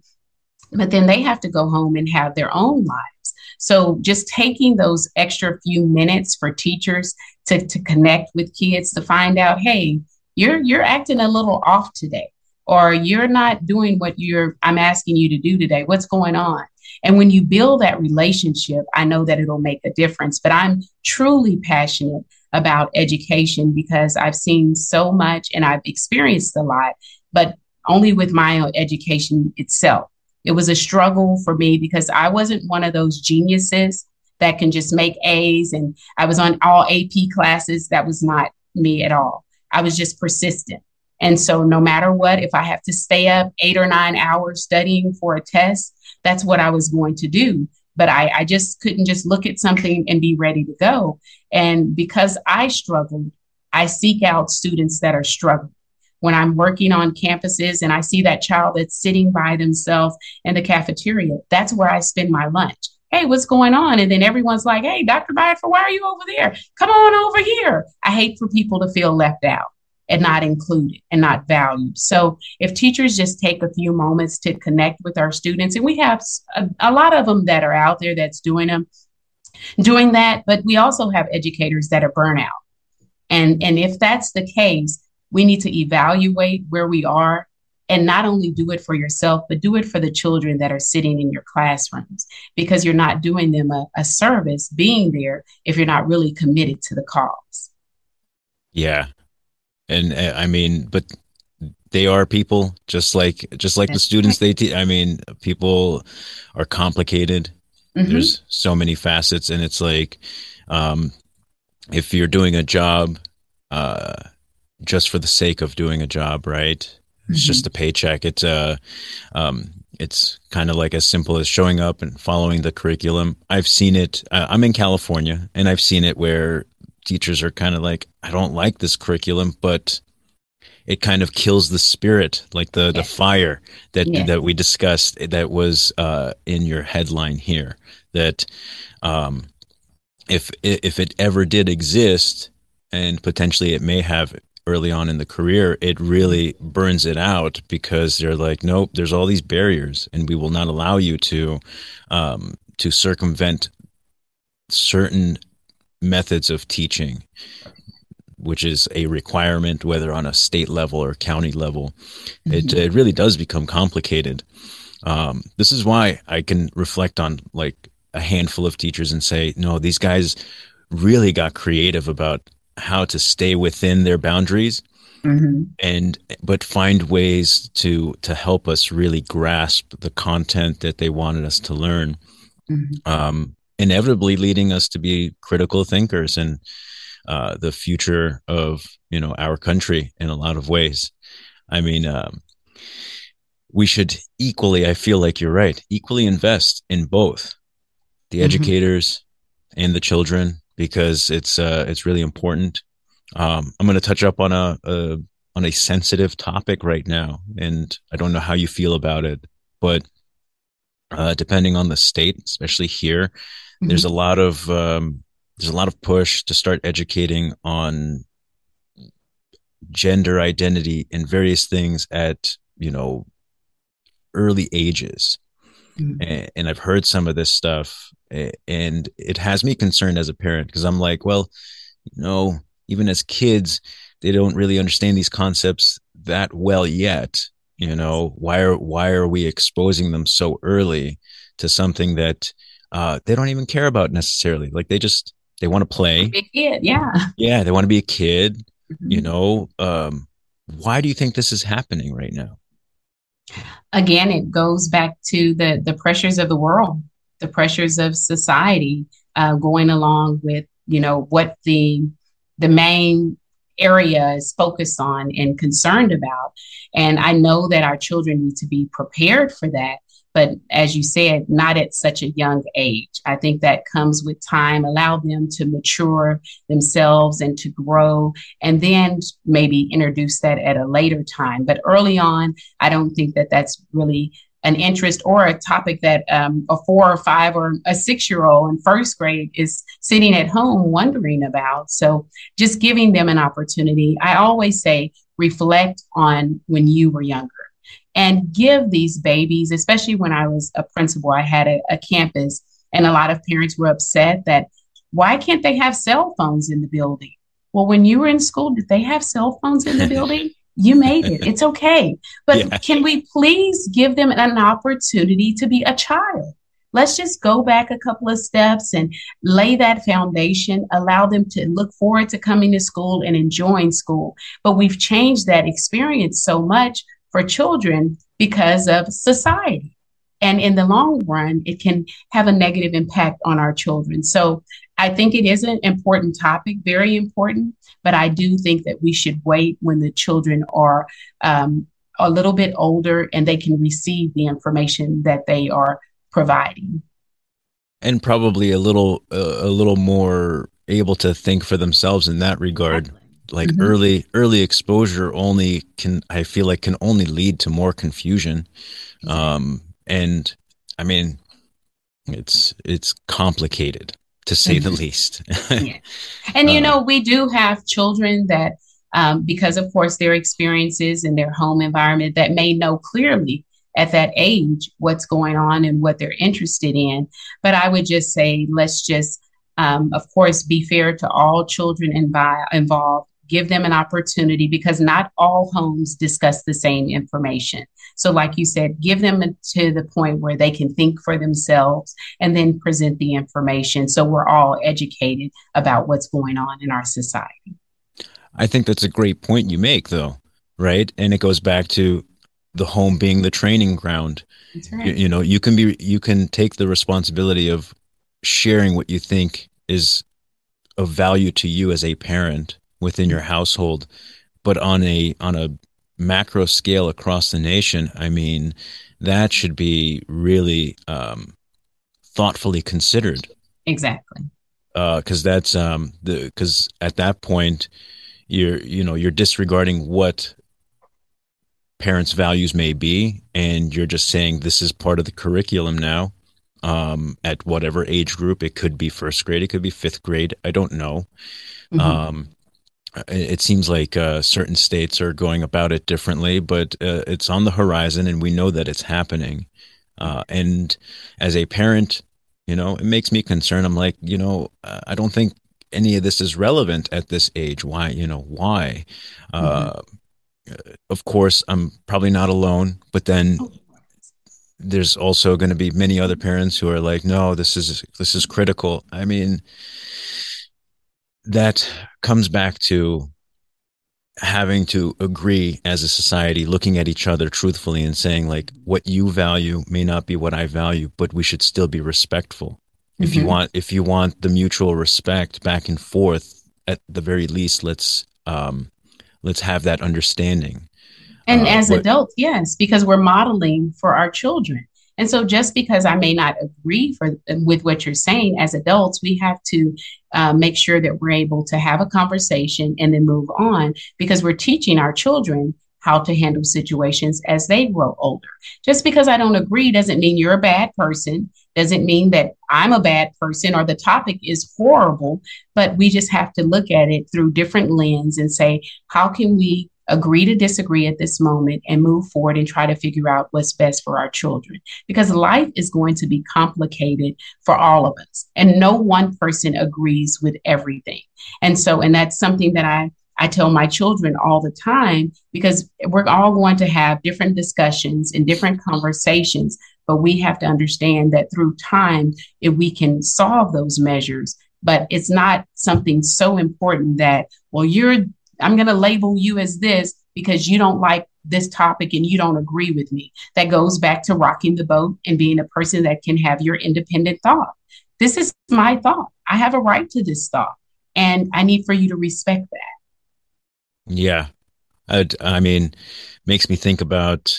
but then they have to go home and have their own lives. So just taking those extra few minutes for teachers to, to connect with kids to find out, hey, you're you're acting a little off today, or you're not doing what you're I'm asking you to do today. What's going on? And when you build that relationship, I know that it'll make a difference. But I'm truly passionate about education because I've seen so much and I've experienced a lot, but only with my own education itself. It was a struggle for me because I wasn't one of those geniuses that can just make A's and I was on all AP classes. That was not me at all. I was just persistent. And so, no matter what, if I have to stay up eight or nine hours studying for a test, that's what I was going to do. But I, I just couldn't just look at something and be ready to go. And because I struggled, I seek out students that are struggling when I'm working on campuses and I see that child that's sitting by themselves in the cafeteria, that's where I spend my lunch. Hey, what's going on? And then everyone's like, hey, Dr. Bradford, why are you over there? Come on over here. I hate for people to feel left out and not included and not valued. So if teachers just take a few moments to connect with our students, and we have a, a lot of them that are out there that's doing them, doing that, but we also have educators that are burnout. And, and if that's the case, we need to evaluate where we are and not only do it for yourself, but do it for the children that are sitting in your classrooms because you're not doing them a, a service being there if you're not really committed to the cause. Yeah. And uh, I mean, but they are people just like just like the students they teach. I mean, people are complicated. Mm-hmm. There's so many facets and it's like um if you're doing a job uh just for the sake of doing a job, right? It's mm-hmm. just a paycheck. It's uh, um, it's kind of like as simple as showing up and following the curriculum. I've seen it. Uh, I'm in California, and I've seen it where teachers are kind of like, I don't like this curriculum, but it kind of kills the spirit, like the the fire that that we discussed. That was uh, in your headline here. That um, if if it ever did exist, and potentially it may have early on in the career, it really burns it out because they're like, nope, there's all these barriers, and we will not allow you to um, to circumvent certain methods of teaching, which is a requirement, whether on a state level or county level. Mm-hmm. It it really does become complicated. Um, this is why I can reflect on like a handful of teachers and say, no, these guys really got creative about how to stay within their boundaries mm-hmm. and but find ways to to help us really grasp the content that they wanted us to learn mm-hmm. um, inevitably leading us to be critical thinkers and uh, the future of you know our country in a lot of ways i mean um, we should equally i feel like you're right equally invest in both the mm-hmm. educators and the children because it's uh, it's really important. Um, I'm going to touch up on a, a on a sensitive topic right now, and I don't know how you feel about it, but uh, depending on the state, especially here, mm-hmm. there's a lot of um, there's a lot of push to start educating on gender identity and various things at you know early ages mm-hmm. and, and, i've heard some of this stuff and it has me concerned as a parent because I'm like, well, you know, even as kids, they don't really understand these concepts that well yet. You know, why are why are we exposing them so early to something that uh, they don't even care about necessarily? Like they just they want to play. Be a kid, yeah. Yeah, they want to be a kid. Mm-hmm. You know, um, why do you think this is happening right now? Again, it goes back to the the pressures of the world the pressures of society uh, going along with you know what the the main area is focused on and concerned about and i know that our children need to be prepared for that but as you said, not at such a young age. I think that comes with time. Allow them to mature themselves and to grow, and then maybe introduce that at a later time. But early on, I don't think that that's really an interest or a topic that um, a four or five or a six year old in first grade is sitting at home wondering about. So just giving them an opportunity. I always say, reflect on when you were younger and give these babies, especially when I was a principal, I had a, a campus, and a lot of parents were upset that why can't they have cell phones in the building? Well, when you were in school, did they have cell phones in the [laughs] building? You made it. It's okay. But yeah. can we please give them an opportunity to be a child? Let's just go back a couple of steps and lay that foundation, allow them to look forward to coming to school and enjoying school. But we've changed that experience so much for children because of society. And in the long run, it can have a negative impact on our children. So I think it is an important topic, very important, but I do think that we should wait when the children are um, a little bit older and they can receive the information that they are providing. And probably a little, uh, a little more able to think for themselves in that regard. Like mm-hmm. early early exposure only can i feel like can only lead to more confusion um and i mean it's it's complicated to say mm-hmm. the least [laughs] yeah. and you uh, know we do have children that um, because of course their experiences in their home environment that may know clearly at that age what's going on and what they're interested in but i would just say let's just um, of course be fair to all children invi- involved give them an opportunity because not all homes discuss the same information. So, like you said, give them to the point where they can think for themselves and then present the information so we're all educated about what's going on in our society. I think that's a great point you make, though, right? And it goes back to the home being the training ground. Right. You, you know, you can be, you can take the responsibility of sharing what you think is of value to you as a parent within your household but on a on a macro scale across the nation i mean that should be really um, thoughtfully considered. Exactly. Because uh, that's um the because at that point you're you know you're disregarding what parents values may be and you're just saying this is part of the curriculum now um, at whatever age group. It could be first grade it could be fifth grade i don't know. Mm-hmm. um, it seems like uh, certain states are going about it differently, but uh, it's on the horizon, and we know that it's happening. Uh, and as a parent, you know, it makes me concerned. I'm like, you know, I don't think any of this is relevant at this age. Why, you know, why? Uh, mm-hmm. of course, I'm probably not alone, but then there's also going to be many other parents who are like, no, this is this is critical. I mean that comes back to having to agree as a society looking at each other truthfully and saying like what you value may not be what i value but we should still be respectful mm-hmm. if you mm-hmm. want if you want the mutual respect back and forth at the very least let's um let's have that understanding and uh, as adults yes because we're modeling for our children and so, just because I may not agree for, with what you're saying, as adults, we have to uh, make sure that we're able to have a conversation and then move on because we're teaching our children how to handle situations as they grow older. Just because I don't agree doesn't mean you're a bad person, doesn't mean that I'm a bad person or the topic is horrible, but we just have to look at it through different lens and say, how can we agree to disagree at this moment and move forward and try to figure out what's best for our children. Because life is going to be complicated for all of us, and no one person agrees with everything. And so, and that's something that I I tell my children all the time because we're all going to have different discussions and different conversations, but we have to understand that through time, if we can solve those measures, but it's not something so important that, well, you're I'm going to label you as this because you don't like this topic and you don't agree with me. That goes back to rocking the boat and being a person that can have your independent thought. This is my thought. I have a right to this thought, and I need for you to respect that. Yeah. I, I mean, makes me think about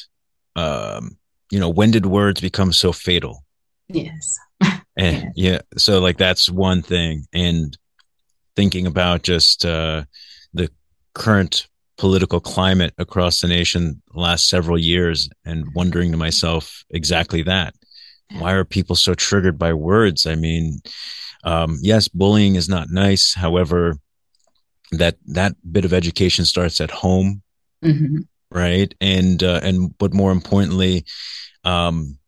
um, you know, when did words become so fatal? Yes. and [laughs] yeah. yeah, so like that's one thing. And thinking about just uh, current political climate across the nation the last several years and wondering to myself exactly that. Why are people so triggered by words? I mean, um, yes, bullying is not nice. However, that that bit of education starts at home, mm-hmm. right? And uh, and but more importantly, um,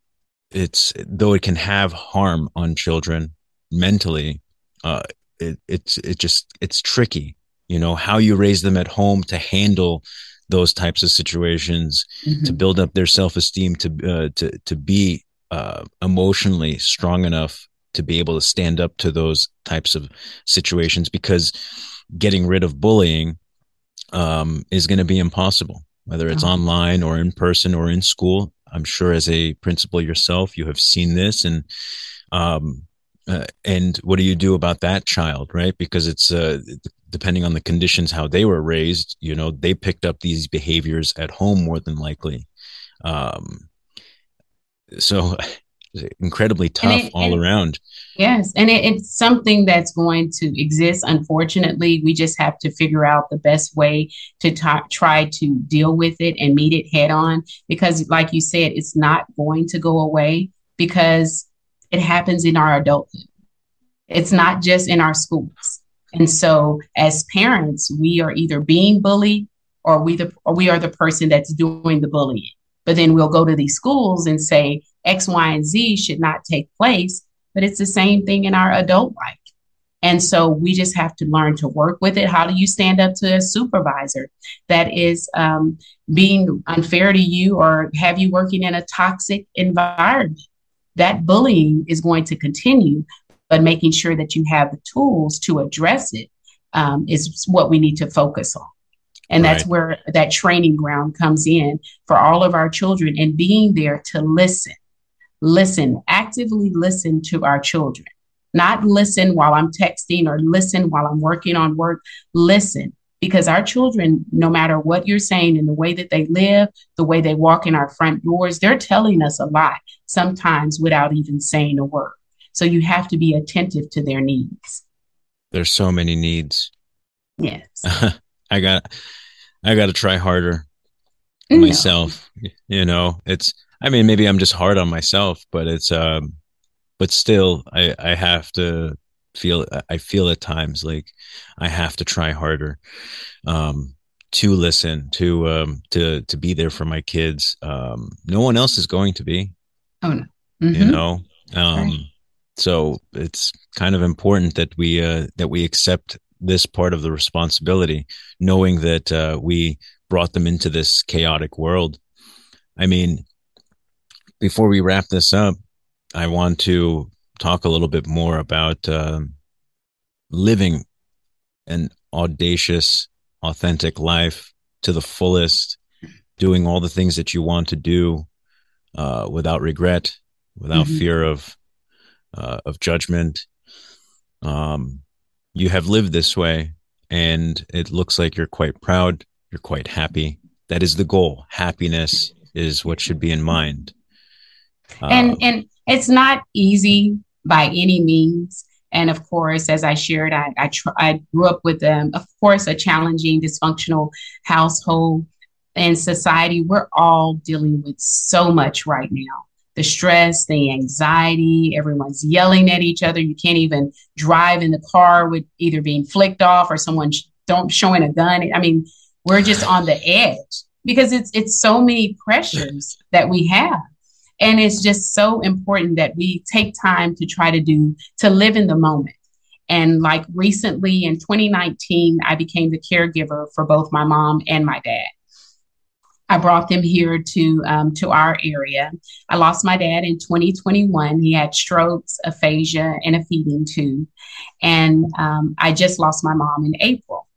it's though it can have harm on children mentally, uh, it, it's it just it's tricky. You know how you raise them at home to handle those types of situations, mm-hmm. to build up their self esteem, to uh, to to be uh, emotionally strong enough to be able to stand up to those types of situations because getting rid of bullying um, is going to be impossible, whether it's oh. online or in person or in school. I'm sure as a principal yourself, you have seen this and, um, uh, and what do you do about that child, right? Because it's, uh, depending on the conditions, how they were raised, you know, they picked up these behaviors at home more than likely. Um, so [laughs] incredibly tough it, all around. Yes, and it, it's something that's going to exist. Unfortunately, we just have to figure out the best way to t- try to deal with it and meet it head on. Because, like you said, it's not going to go away because it happens in our adulthood. It's not just in our schools. And so, as parents, we are either being bullied or we the or we are the person that's doing the bullying. But then we'll go to these schools and say, X, Y, and Z should not take place. But it's the same thing in our adult life. And so we just have to learn to work with it. How do you stand up to a supervisor that is um, being unfair to you or have you working in a toxic environment? That bullying is going to continue, but making sure that you have the tools to address it um, is what we need to focus on. And right. that's where that training ground comes in for all of our children and being there to listen listen, actively listen to our children. Not listen while I'm texting or listen while I'm working on work. Listen, because our children, no matter what you're saying in the way that they live, the way they walk in our front doors, they're telling us a lot, sometimes without even saying a word. So you have to be attentive to their needs. There's so many needs. Yes. [laughs] I got I got to try harder myself. No. You know, it's I mean, maybe I'm just hard on myself, but it's um, but still, I I have to feel I feel at times like I have to try harder, um, to listen to um to to be there for my kids. Um, no one else is going to be. Oh no, mm-hmm. you know. Um, right. so it's kind of important that we uh that we accept this part of the responsibility, knowing that uh, we brought them into this chaotic world. I mean, before we wrap this up, I want to talk a little bit more about uh, living an audacious, authentic life to the fullest, doing all the things that you want to do uh, without regret, without mm-hmm. fear of uh, of judgment. Um, you have lived this way, and it looks like you're quite proud. You're quite happy. That is the goal. Happiness is what should be in mind and um, and it's not easy by any means. And of course, as I shared, I I, tr- I grew up with, um, of course, a challenging, dysfunctional household and society. We're all dealing with so much right now the stress, the anxiety, everyone's yelling at each other. You can't even drive in the car with either being flicked off or someone sh- don't showing a gun. I mean, we're just on the edge because it's it's so many pressures that we have. And it's just so important that we take time to try to do, to live in the moment. And like recently in 2019, I became the caregiver for both my mom and my dad. I brought them here to um, to our area. I lost my dad in 2021. He had strokes, aphasia, and a feeding tube, and um, I just lost my mom in April.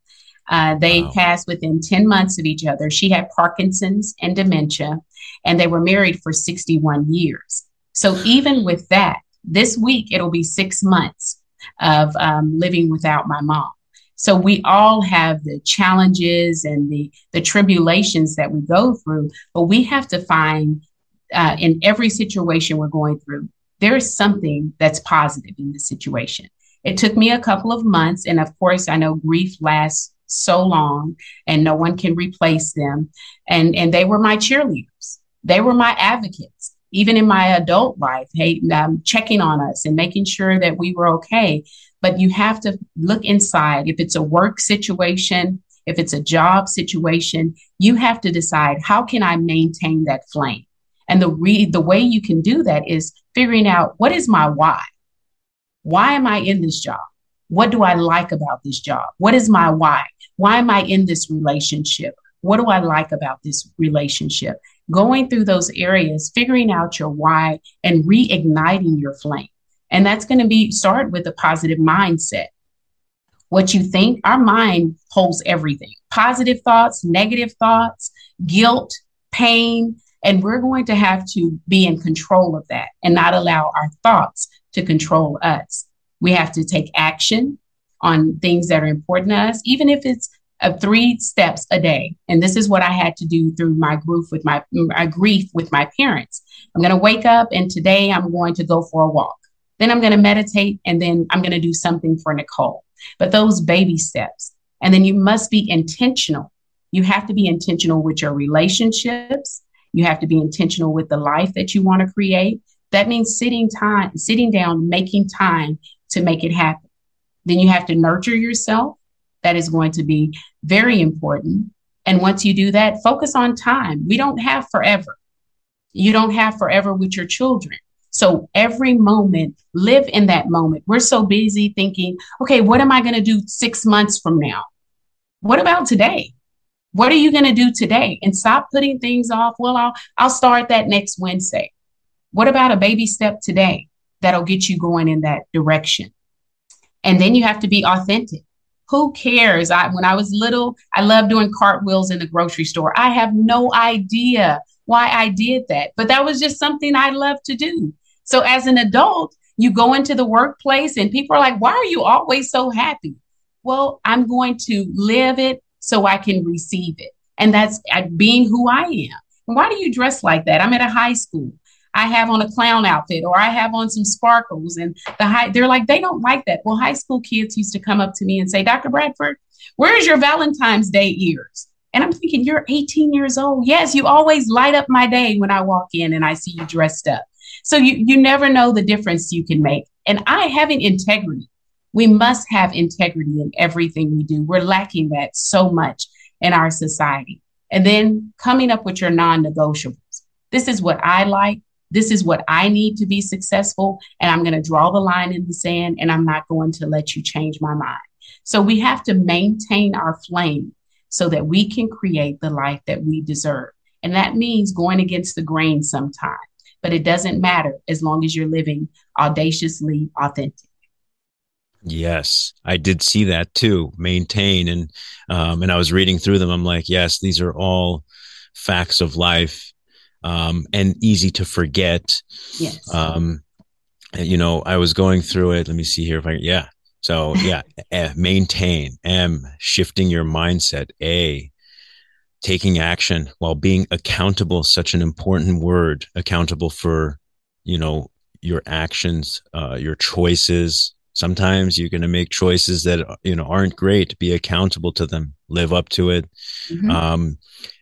Uh, they wow. passed within 10 months of each other. She had Parkinson's and dementia, and they were married for 61 years. So even with that, this week it'll be six months of um, living without my mom. So we all have the challenges and the the tribulations that we go through, but we have to find uh, in every situation we're going through, there is something that's positive in the situation. It took me a couple of months. And of course, I know grief lasts so long and no one can replace them. And, and they were my cheerleaders, they were my advocates. Even in my adult life, hey, um, checking on us and making sure that we were okay. But you have to look inside. If it's a work situation, if it's a job situation, you have to decide how can I maintain that flame? And the re- the way you can do that is figuring out what is my why? Why am I in this job? What do I like about this job? What is my why? Why am I in this relationship? What do I like about this relationship? Going through those areas, figuring out your why and reigniting your flame. And that's going to be start with a positive mindset. What you think, our mind holds everything positive thoughts, negative thoughts, guilt, pain. And we're going to have to be in control of that and not allow our thoughts to control us. We have to take action on things that are important to us, even if it's uh, three steps a day. And this is what I had to do through my grief with my, my grief with my parents. I'm going to wake up and today I'm going to go for a walk. Then I'm going to meditate and then I'm going to do something for Nicole. But those baby steps. And then you must be intentional. You have to be intentional with your relationships. You have to be intentional with the life that you want to create. That means sitting time, sitting down, making time to make it happen. Then you have to nurture yourself. That is going to be very important. And once you do that, focus on time. We don't have forever. You don't have forever with your children. So every moment, live in that moment. We're so busy thinking, okay, what am I going to do six months from now? What about today? What are you going to do today? And stop putting things off. Well, I'll, I'll start that next Wednesday. What about a baby step today that'll get you going in that direction? And then you have to be authentic. Who cares? I, when I was little, I loved doing cartwheels in the grocery store. I have no idea why I did that, but that was just something I loved to do. So as an adult, you go into the workplace and people are like, why are you always so happy? Well, I'm going to live it so I can receive it. And that's being who I am. Why do you dress like that? I'm at a high school. I have on a clown outfit or I have on some sparkles and the high they're like they don't like that. Well, high school kids used to come up to me and say, "Dr. Bradford, where's your Valentine's Day ears?" And I'm thinking, "You're 18 years old. Yes, you always light up my day when I walk in and I see you dressed up." So you you never know the difference you can make. And I having integrity. We must have integrity in everything we do. We're lacking that so much in our society. And then coming up with your non-negotiables. This is what I like this is what I need to be successful. And I'm going to draw the line in the sand and I'm not going to let you change my mind. So we have to maintain our flame so that we can create the life that we deserve. And that means going against the grain sometimes, but it doesn't matter as long as you're living audaciously authentic. Yes, I did see that too. Maintain and um, and I was reading through them. I'm like, yes, these are all facts of life um, and easy to forget. Yes. Um, you know, I was going through it. Let me see here if I, yeah. So [laughs] yeah, maintain, M, shifting your mindset, A, taking action while being accountable, such an important word, accountable for, you know, your actions, uh, your choices. Sometimes you're going to make choices that, you know, aren't great. Be accountable to them, live up to it. Mm-hmm. Um,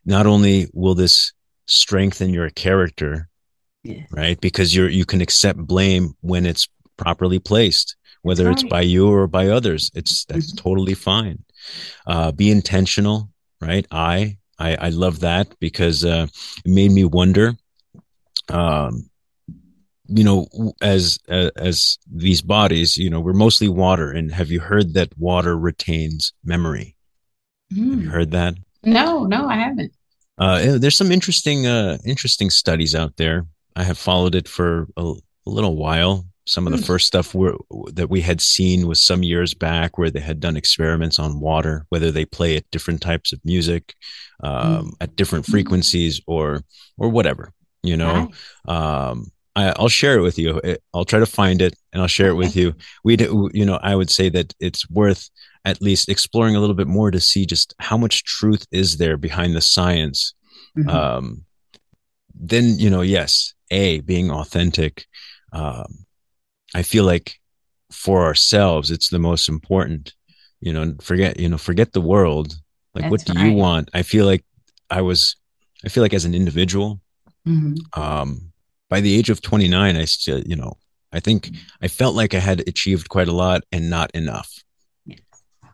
not only will this strengthen your character yeah. right because you're you can accept blame when it's properly placed whether right. it's by you or by others it's that's mm-hmm. totally fine uh, be intentional right I, I i love that because uh, it made me wonder um you know as uh, as these bodies you know we're mostly water and have you heard that water retains memory mm. have you mm. heard that no no i haven't uh, there's some interesting, uh, interesting studies out there. I have followed it for a, a little while. Some of the mm. first stuff were, that we had seen was some years back where they had done experiments on water, whether they play at different types of music, um, mm. at different frequencies, or or whatever. You know, um, I, will share it with you. I'll try to find it and I'll share it with you. We, you know, I would say that it's worth at least exploring a little bit more to see just how much truth is there behind the science. Mm-hmm. Um, then you know, yes, a being authentic. Um, I feel like for ourselves, it's the most important. You know, forget you know, forget the world. Like, That's what do right. you want? I feel like I was. I feel like as an individual, mm-hmm. um, by the age of 29, I still, you know, I think I felt like I had achieved quite a lot and not enough.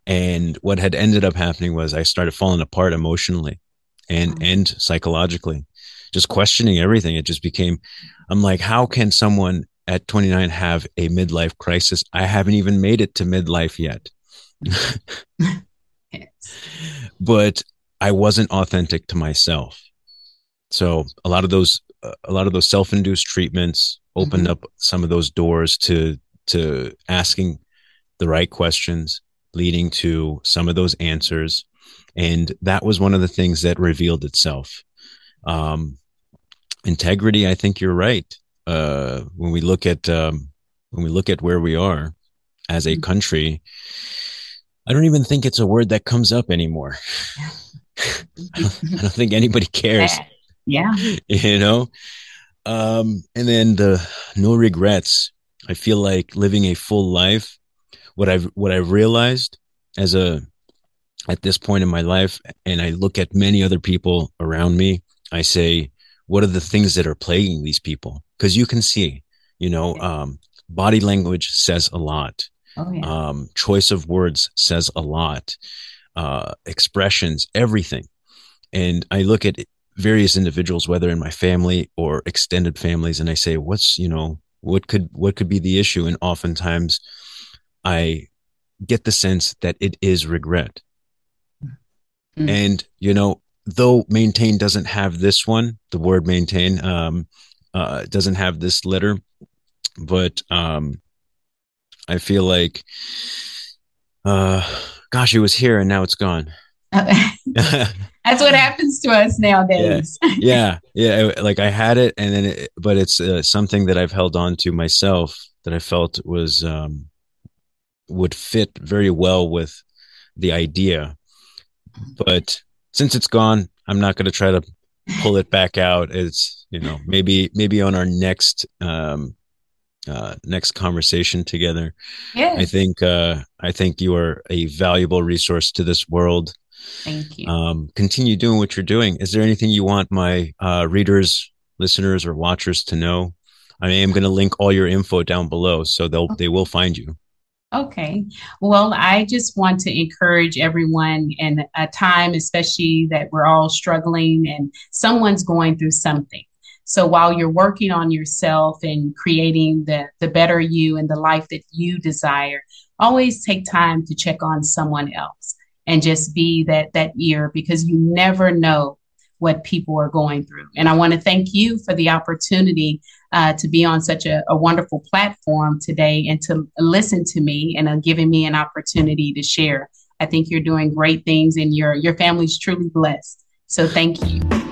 And what had ended up happening was I started falling apart emotionally and mm-hmm. and psychologically, just questioning everything. It just became, I'm like, how can someone at 29 have a midlife crisis? I haven't even made it to midlife yet. [laughs] yes. But I wasn't authentic to myself. So a lot of those, a lot of those self-induced treatments opened mm-hmm. up some of those doors to to asking the right questions leading to some of those answers. And that was one of the things that revealed itself. Um, integrity, I think you're right. Uh, when we look at um, when we look at where we are as a country, I don't even think it's a word that comes up anymore. I, [laughs] don't, [laughs] I don't think anybody cares. Yeah, [laughs] you know. Um, and then the no regrets. I feel like living a full life what I've what I've realized as a at this point in my life, and I look at many other people around me, I say, what are the things that are plaguing these people? Because you can see, you know, um, body language says a lot. Oh, yeah. um, choice of words says a lot. Uh, expressions, everything. And I look at various individuals, whether in my family or extended families, and I say, what's, you know, what could, what could be the issue? And oftentimes I get the sense that it is regret. Mm. And, you know, though maintain doesn't have this one, the word maintain, um, uh, doesn't have this letter, but, um, I feel like, uh, gosh, it was here and now it's gone. [laughs] [laughs] [laughs] That's what happens to us nowadays. yeah, [laughs] yeah, yeah. Like I had it, and then, it, but it's uh, something that I've held on to myself that I felt was um, would fit very well with the idea. But since it's gone, I'm not going to try to pull it back out. It's you know maybe maybe on our next um, uh, next conversation together. Yeah, I think uh, I think you are a valuable resource to this world. Thank you. Um, continue doing what you're doing. Is there anything you want my uh, readers, listeners, or watchers to know? I am going to link all your info down below, so they'll they will find you. Okay. Well, I just want to encourage everyone in a time, especially that we're all struggling and someone's going through something. So while you're working on yourself and creating the, the better you and the life that you desire, always take time to check on someone else and just be that that ear because you never know what people are going through. And I want to thank you for the opportunity uh, to be on such a, a, wonderful platform today and to listen to me and uh, giving me an opportunity to share. I think you're doing great things and your your family's truly blessed. So thank you.